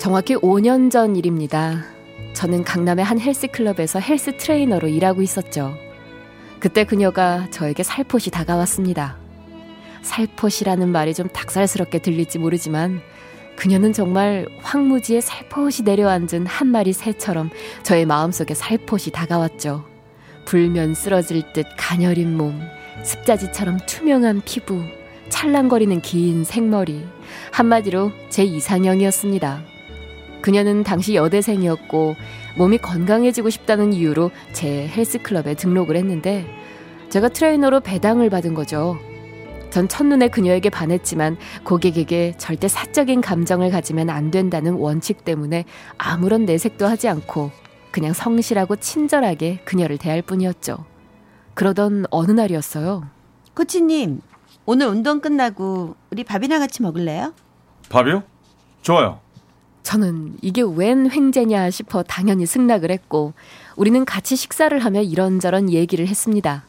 정확히 5년 전 일입니다. 저는 강남의 한 헬스클럽에서 헬스 트레이너로 일하고 있었죠. 그때 그녀가 저에게 살포시 다가왔습니다. 살포시라는 말이 좀 닭살스럽게 들릴지 모르지만 그녀는 정말 황무지에 살포시 내려앉은 한 마리 새처럼 저의 마음속에 살포시 다가왔죠. 불면 쓰러질 듯 가녀린 몸, 습자지처럼 투명한 피부, 찰랑거리는 긴 생머리, 한마디로 제 이상형이었습니다. 그녀는 당시 여대생이었고 몸이 건강해지고 싶다는 이유로 제 헬스클럽에 등록을 했는데 제가 트레이너로 배당을 받은 거죠. 전 첫눈에 그녀에게 반했지만 고객에게 절대 사적인 감정을 가지면 안 된다는 원칙 때문에 아무런 내색도 하지 않고 그냥 성실하고 친절하게 그녀를 대할 뿐이었죠. 그러던 어느 날이었어요. 코치님, 오늘 운동 끝나고 우리 밥이나 같이 먹을래요? 밥이요? 좋아요. 저는 이게 웬 횡재냐 싶어 당연히 승낙을 했고 우리는 같이 식사를 하며 이런저런 얘기를 했습니다.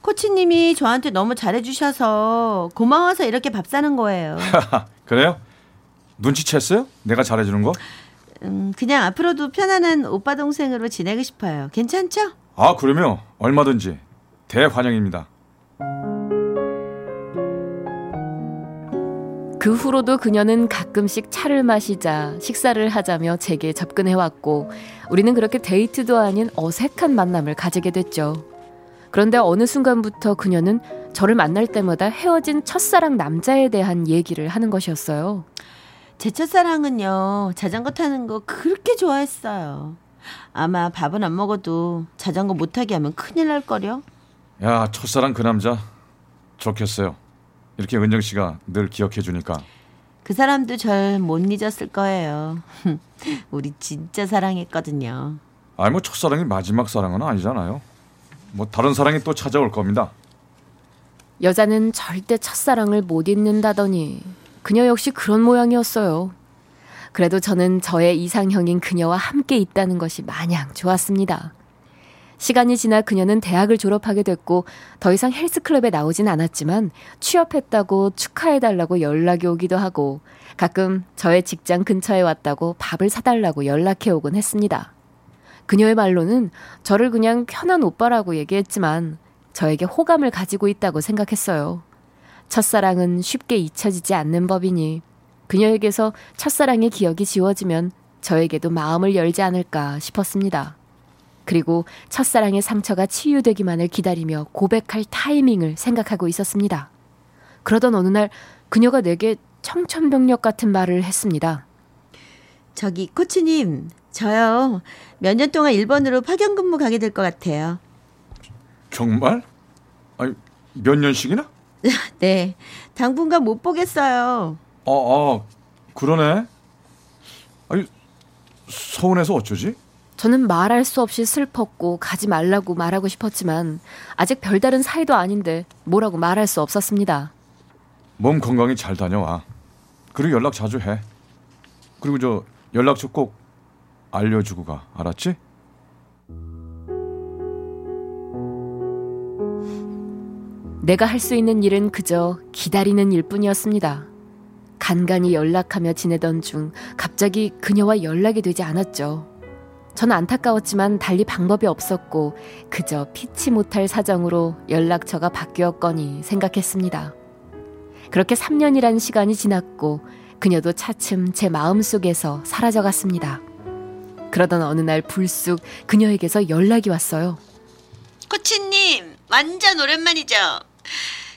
코치님이 저한테 너무 잘해주셔서 고마워서 이렇게 밥 사는 거예요. 그래요? 눈치챘어요? 내가 잘해주는 거? 음, 그냥 앞으로도 편안한 오빠 동생으로 지내고 싶어요. 괜찮죠? 아, 그러면 얼마든지 대환영입니다. 그 후로도 그녀는 가끔씩 차를 마시자 식사를 하자며 제게 접근해왔고 우리는 그렇게 데이트도 아닌 어색한 만남을 가지게 됐죠. 그런데 어느 순간부터 그녀는 저를 만날 때마다 헤어진 첫사랑 남자에 대한 얘기를 하는 것이었어요. 제 첫사랑은요, 자전거 타는 거 그렇게 좋아했어요. 아마 밥은 안 먹어도 자전거 못 타게 하면 큰일 날 거려. 야, 첫사랑 그 남자 좋겠어요. 이렇게 은정 씨가 늘 기억해 주니까. 그 사람도 절 못 잊었을 거예요. 우리 진짜 사랑했거든요. 아니 뭐 첫사랑이 마지막 사랑은 아니잖아요. 뭐 다른 사랑이 또 찾아올 겁니다. 여자는 절대 첫사랑을 못 잊는다더니 그녀 역시 그런 모양이었어요. 그래도 저는 저의 이상형인 그녀와 함께 있다는 것이 마냥 좋았습니다. 시간이 지나 그녀는 대학을 졸업하게 됐고 더 이상 헬스클럽에 나오진 않았지만 취업했다고 축하해달라고 연락이 오기도 하고 가끔 저의 직장 근처에 왔다고 밥을 사달라고 연락해 오곤 했습니다. 그녀의 말로는 저를 그냥 편한 오빠라고 얘기했지만 저에게 호감을 가지고 있다고 생각했어요. 첫사랑은 쉽게 잊혀지지 않는 법이니 그녀에게서 첫사랑의 기억이 지워지면 저에게도 마음을 열지 않을까 싶었습니다. 그리고 첫사랑의 상처가 치유되기만을 기다리며 고백할 타이밍을 생각하고 있었습니다. 그러던 어느 날 그녀가 내게 청천벽력 같은 말을 했습니다. 저기 코치님, 저요 몇 년 동안 일본으로 파견 근무 가게 될 것 같아요. 정말? 아니 몇 년씩이나? 네, 당분간 못 보겠어요. 어, 어 그러네. 아니 서운해서 어쩌지? 저는 말할 수 없이 슬펐고 가지 말라고 말하고 싶었지만 아직 별다른 사이도 아닌데 뭐라고 말할 수 없었습니다. 몸 건강히 잘 다녀와. 그리고 연락 자주 해. 그리고 저 연락처 꼭 알려주고 가. 알았지? 내가 할 수 있는 일은 그저 기다리는 일뿐이었습니다. 간간히 연락하며 지내던 중 갑자기 그녀와 연락이 되지 않았죠. 전 안타까웠지만 달리 방법이 없었고 그저 피치 못할 사정으로 연락처가 바뀌었거니 생각했습니다. 그렇게 3년이란 시간이 지났고 그녀도 차츰 제 마음속에서 사라져 갔습니다. 그러던 어느 날 불쑥 그녀에게서 연락이 왔어요. 코치님, 완전 오랜만이죠?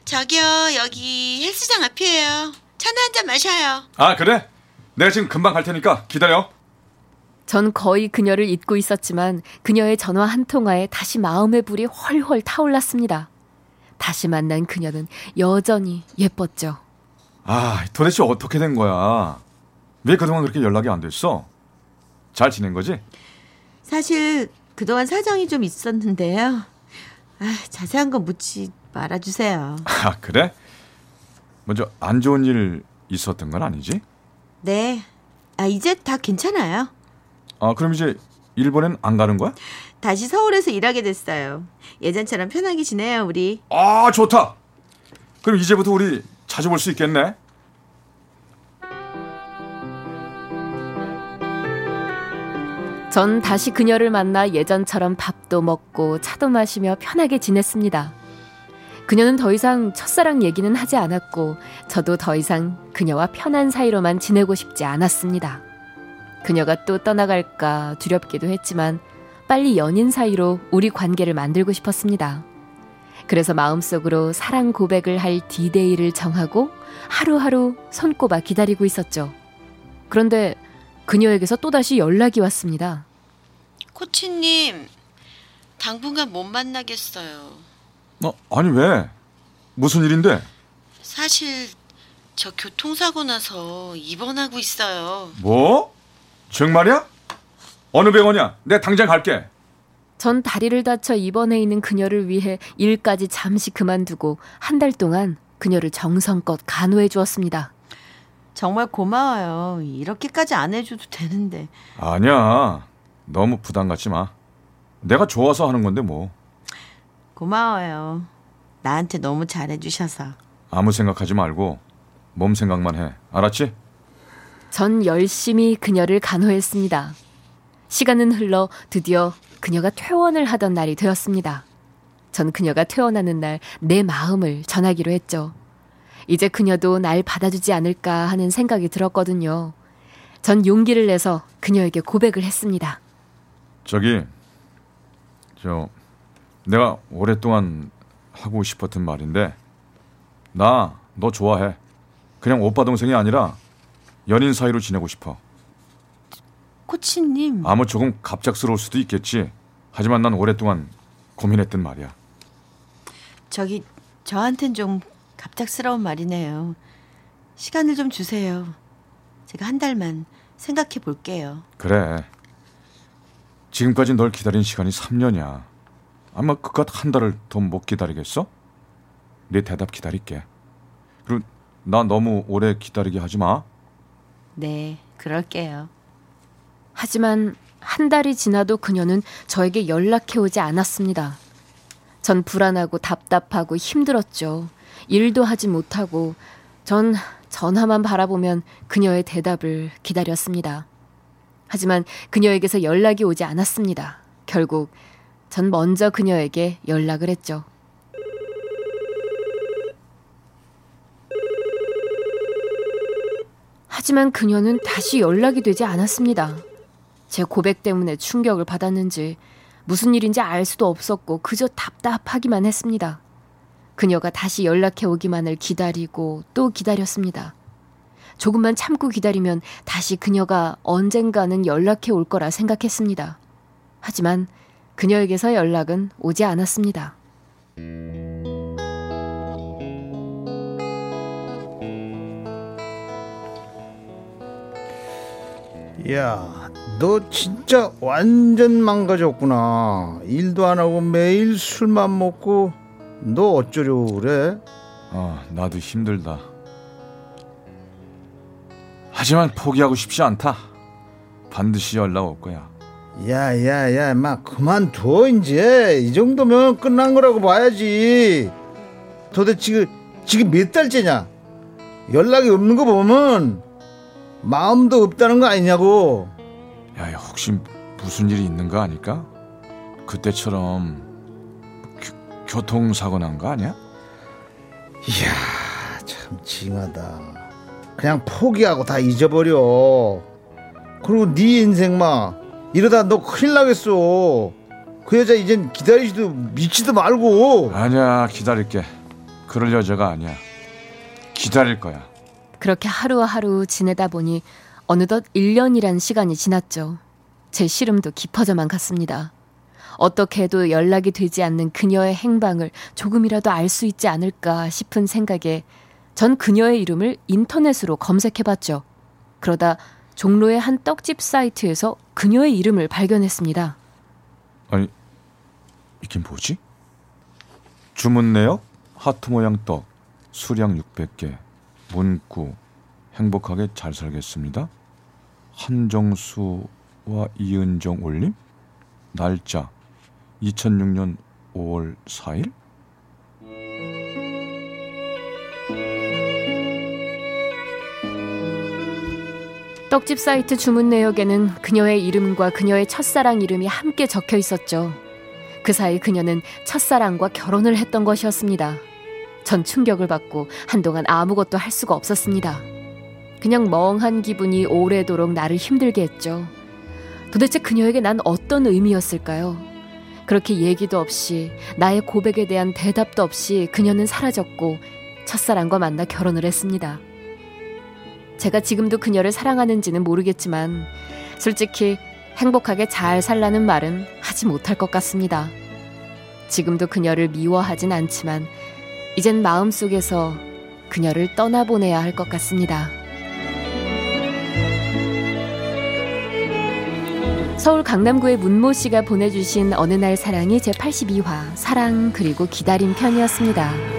저기요, 여기 헬스장 앞이에요. 차나 한 잔 마셔요. 아 그래? 내가 지금 금방 갈 테니까 기다려. 전 거의 그녀를 잊고 있었지만 그녀의 전화 한 통화에 다시 마음의 불이 훨훨 타올랐습니다. 다시 만난 그녀는 여전히 예뻤죠. 아, 도대체 어떻게 된 거야? 왜 그동안 그렇게 연락이 안 됐어? 잘 지낸 거지? 사실 그동안 사정이 좀 있었는데요. 아, 자세한 거 묻지 말아주세요. 아, 그래? 먼저 안 좋은 일 있었던 건 아니지? 네. 아, 이제 다 괜찮아요. 아, 그럼 이제 일본엔 안 가는 거야? 다시 서울에서 일하게 됐어요. 예전처럼 편하게 지내요, 우리. 아, 좋다. 그럼 이제부터 우리 자주 볼 수 있겠네. 전 다시 그녀를 만나 예전처럼 밥도 먹고 차도 마시며 편하게 지냈습니다. 그녀는 더 이상 첫사랑 얘기는 하지 않았고 저도 더 이상 그녀와 편한 사이로만 지내고 싶지 않았습니다. 그녀가 또 떠나갈까 두렵기도 했지만 빨리 연인 사이로 우리 관계를 만들고 싶었습니다. 그래서 마음속으로 사랑 고백을 할 디데이를 정하고 하루하루 손꼽아 기다리고 있었죠. 그런데 그녀에게서 또다시 연락이 왔습니다. 코치님, 당분간 못 만나겠어요. 어, 아니 왜? 무슨 일인데? 사실 저 교통사고 나서 입원하고 있어요. 뭐? 정말이야? 어느 병원이야? 내 당장 갈게. 전 다리를 다쳐 입원해 있는 그녀를 위해 일까지 잠시 그만두고 한 달 동안 그녀를 정성껏 간호해 주었습니다. 정말 고마워요. 이렇게까지 안 해줘도 되는데. 아니야. 너무 부담 갖지 마. 내가 좋아서 하는 건데 뭐. 고마워요. 나한테 너무 잘해주셔서. 아무 생각하지 말고 몸 생각만 해. 알았지? 전 열심히 그녀를 간호했습니다. 시간은 흘러 드디어 그녀가 퇴원을 하던 날이 되었습니다. 전 그녀가 퇴원하는 날 내 마음을 전하기로 했죠. 이제 그녀도 날 받아주지 않을까 하는 생각이 들었거든요. 전 용기를 내서 그녀에게 고백을 했습니다. 저기, 저, 내가 오랫동안 하고 싶었던 말인데, 나 너 좋아해. 그냥 오빠 동생이 아니라 연인 사이로 지내고 싶어. 코치님. 아무 조금 갑작스러울 수도 있겠지. 하지만 난 오랫동안 고민했던 말이야. 저기 저한텐 좀 갑작스러운 말이네요. 시간을 좀 주세요. 제가 한 달만 생각해 볼게요. 그래. 지금까지 널 기다린 시간이 3년이야. 아마 그깟 한 달을 더 못 기다리겠어? 네 대답 기다릴게. 그리고 나 너무 오래 기다리게 하지 마. 네, 그럴게요. 하지만 한 달이 지나도 그녀는 저에게 연락해 오지 않았습니다. 전 불안하고 답답하고 힘들었죠. 일도 하지 못하고 전 전화만 바라보면 그녀의 대답을 기다렸습니다. 하지만 그녀에게서 연락이 오지 않았습니다. 결국 전 먼저 그녀에게 연락을 했죠. 하지만 그녀는 다시 연락이 되지 않았습니다. 제 고백 때문에 충격을 받았는지 무슨 일인지 알 수도 없었고 그저 답답하기만 했습니다. 그녀가 다시 연락해 오기만을 기다리고 또 기다렸습니다. 조금만 참고 기다리면 다시 그녀가 언젠가는 연락해 올 거라 생각했습니다. 하지만 그녀에게서 연락은 오지 않았습니다. 야, 너 진짜 완전 망가졌구나. 일도 안 하고 매일 술만 먹고 너 어쩌려고 그래? 어, 나도 힘들다. 하지만 포기하고 싶지 않다. 반드시 연락 올 거야. 야 야 야, 막 그만둬 이제. 이 정도면 끝난 거라고 봐야지. 도대체 지금 몇 달째냐? 연락이 없는 거 보면 마음도 없다는 거 아니냐고. 야, 야, 혹시 무슨 일이 있는 거 아닐까? 그때처럼 교, 교통사고 난 거 아니야? 이야, 참 징하다. 그냥 포기하고 다 잊어버려. 그리고 네 인생 마 이러다 너 큰일 나겠어. 그 여자 이젠 기다리지도 미치도 말고. 아니야, 기다릴게. 그럴 여자가 아니야. 기다릴 거야. 그렇게 하루하루 지내다 보니 어느덧 1년이란 시간이 지났죠. 제 시름도 깊어져만 갔습니다. 어떻게 해도 연락이 되지 않는 그녀의 행방을 조금이라도 알 수 있지 않을까 싶은 생각에 전 그녀의 이름을 인터넷으로 검색해 봤죠. 그러다 종로의 한 떡집 사이트에서 그녀의 이름을 발견했습니다. 아니, 이게 뭐지? 주문 내역, 하트 모양 떡, 수량 600개, 문구, 행복하게 잘 살겠습니다. 한정수와 이은정 올림? 날짜 2006년 5월 4일? 떡집 사이트 주문 내역에는 그녀의 이름과 그녀의 첫사랑 이름이 함께 적혀 있었죠. 그 사이 그녀는 첫사랑과 결혼을 했던 것이었습니다. 전 충격을 받고 한동안 아무것도 할 수가 없었습니다. 그냥 멍한 기분이 오래도록 나를 힘들게 했죠. 도대체 그녀에게 난 어떤 의미였을까요? 그렇게 얘기도 없이 나의 고백에 대한 대답도 없이 그녀는 사라졌고 첫사랑과 만나 결혼을 했습니다. 제가 지금도 그녀를 사랑하는지는 모르겠지만 솔직히 행복하게 잘 살라는 말은 하지 못할 것 같습니다. 지금도 그녀를 미워하진 않지만 이젠 마음속에서 그녀를 떠나보내야 할 것 같습니다. 서울 강남구의 문모 씨가 보내주신 어느 날 사랑이 제 82화 사랑 그리고 기다림 편이었습니다.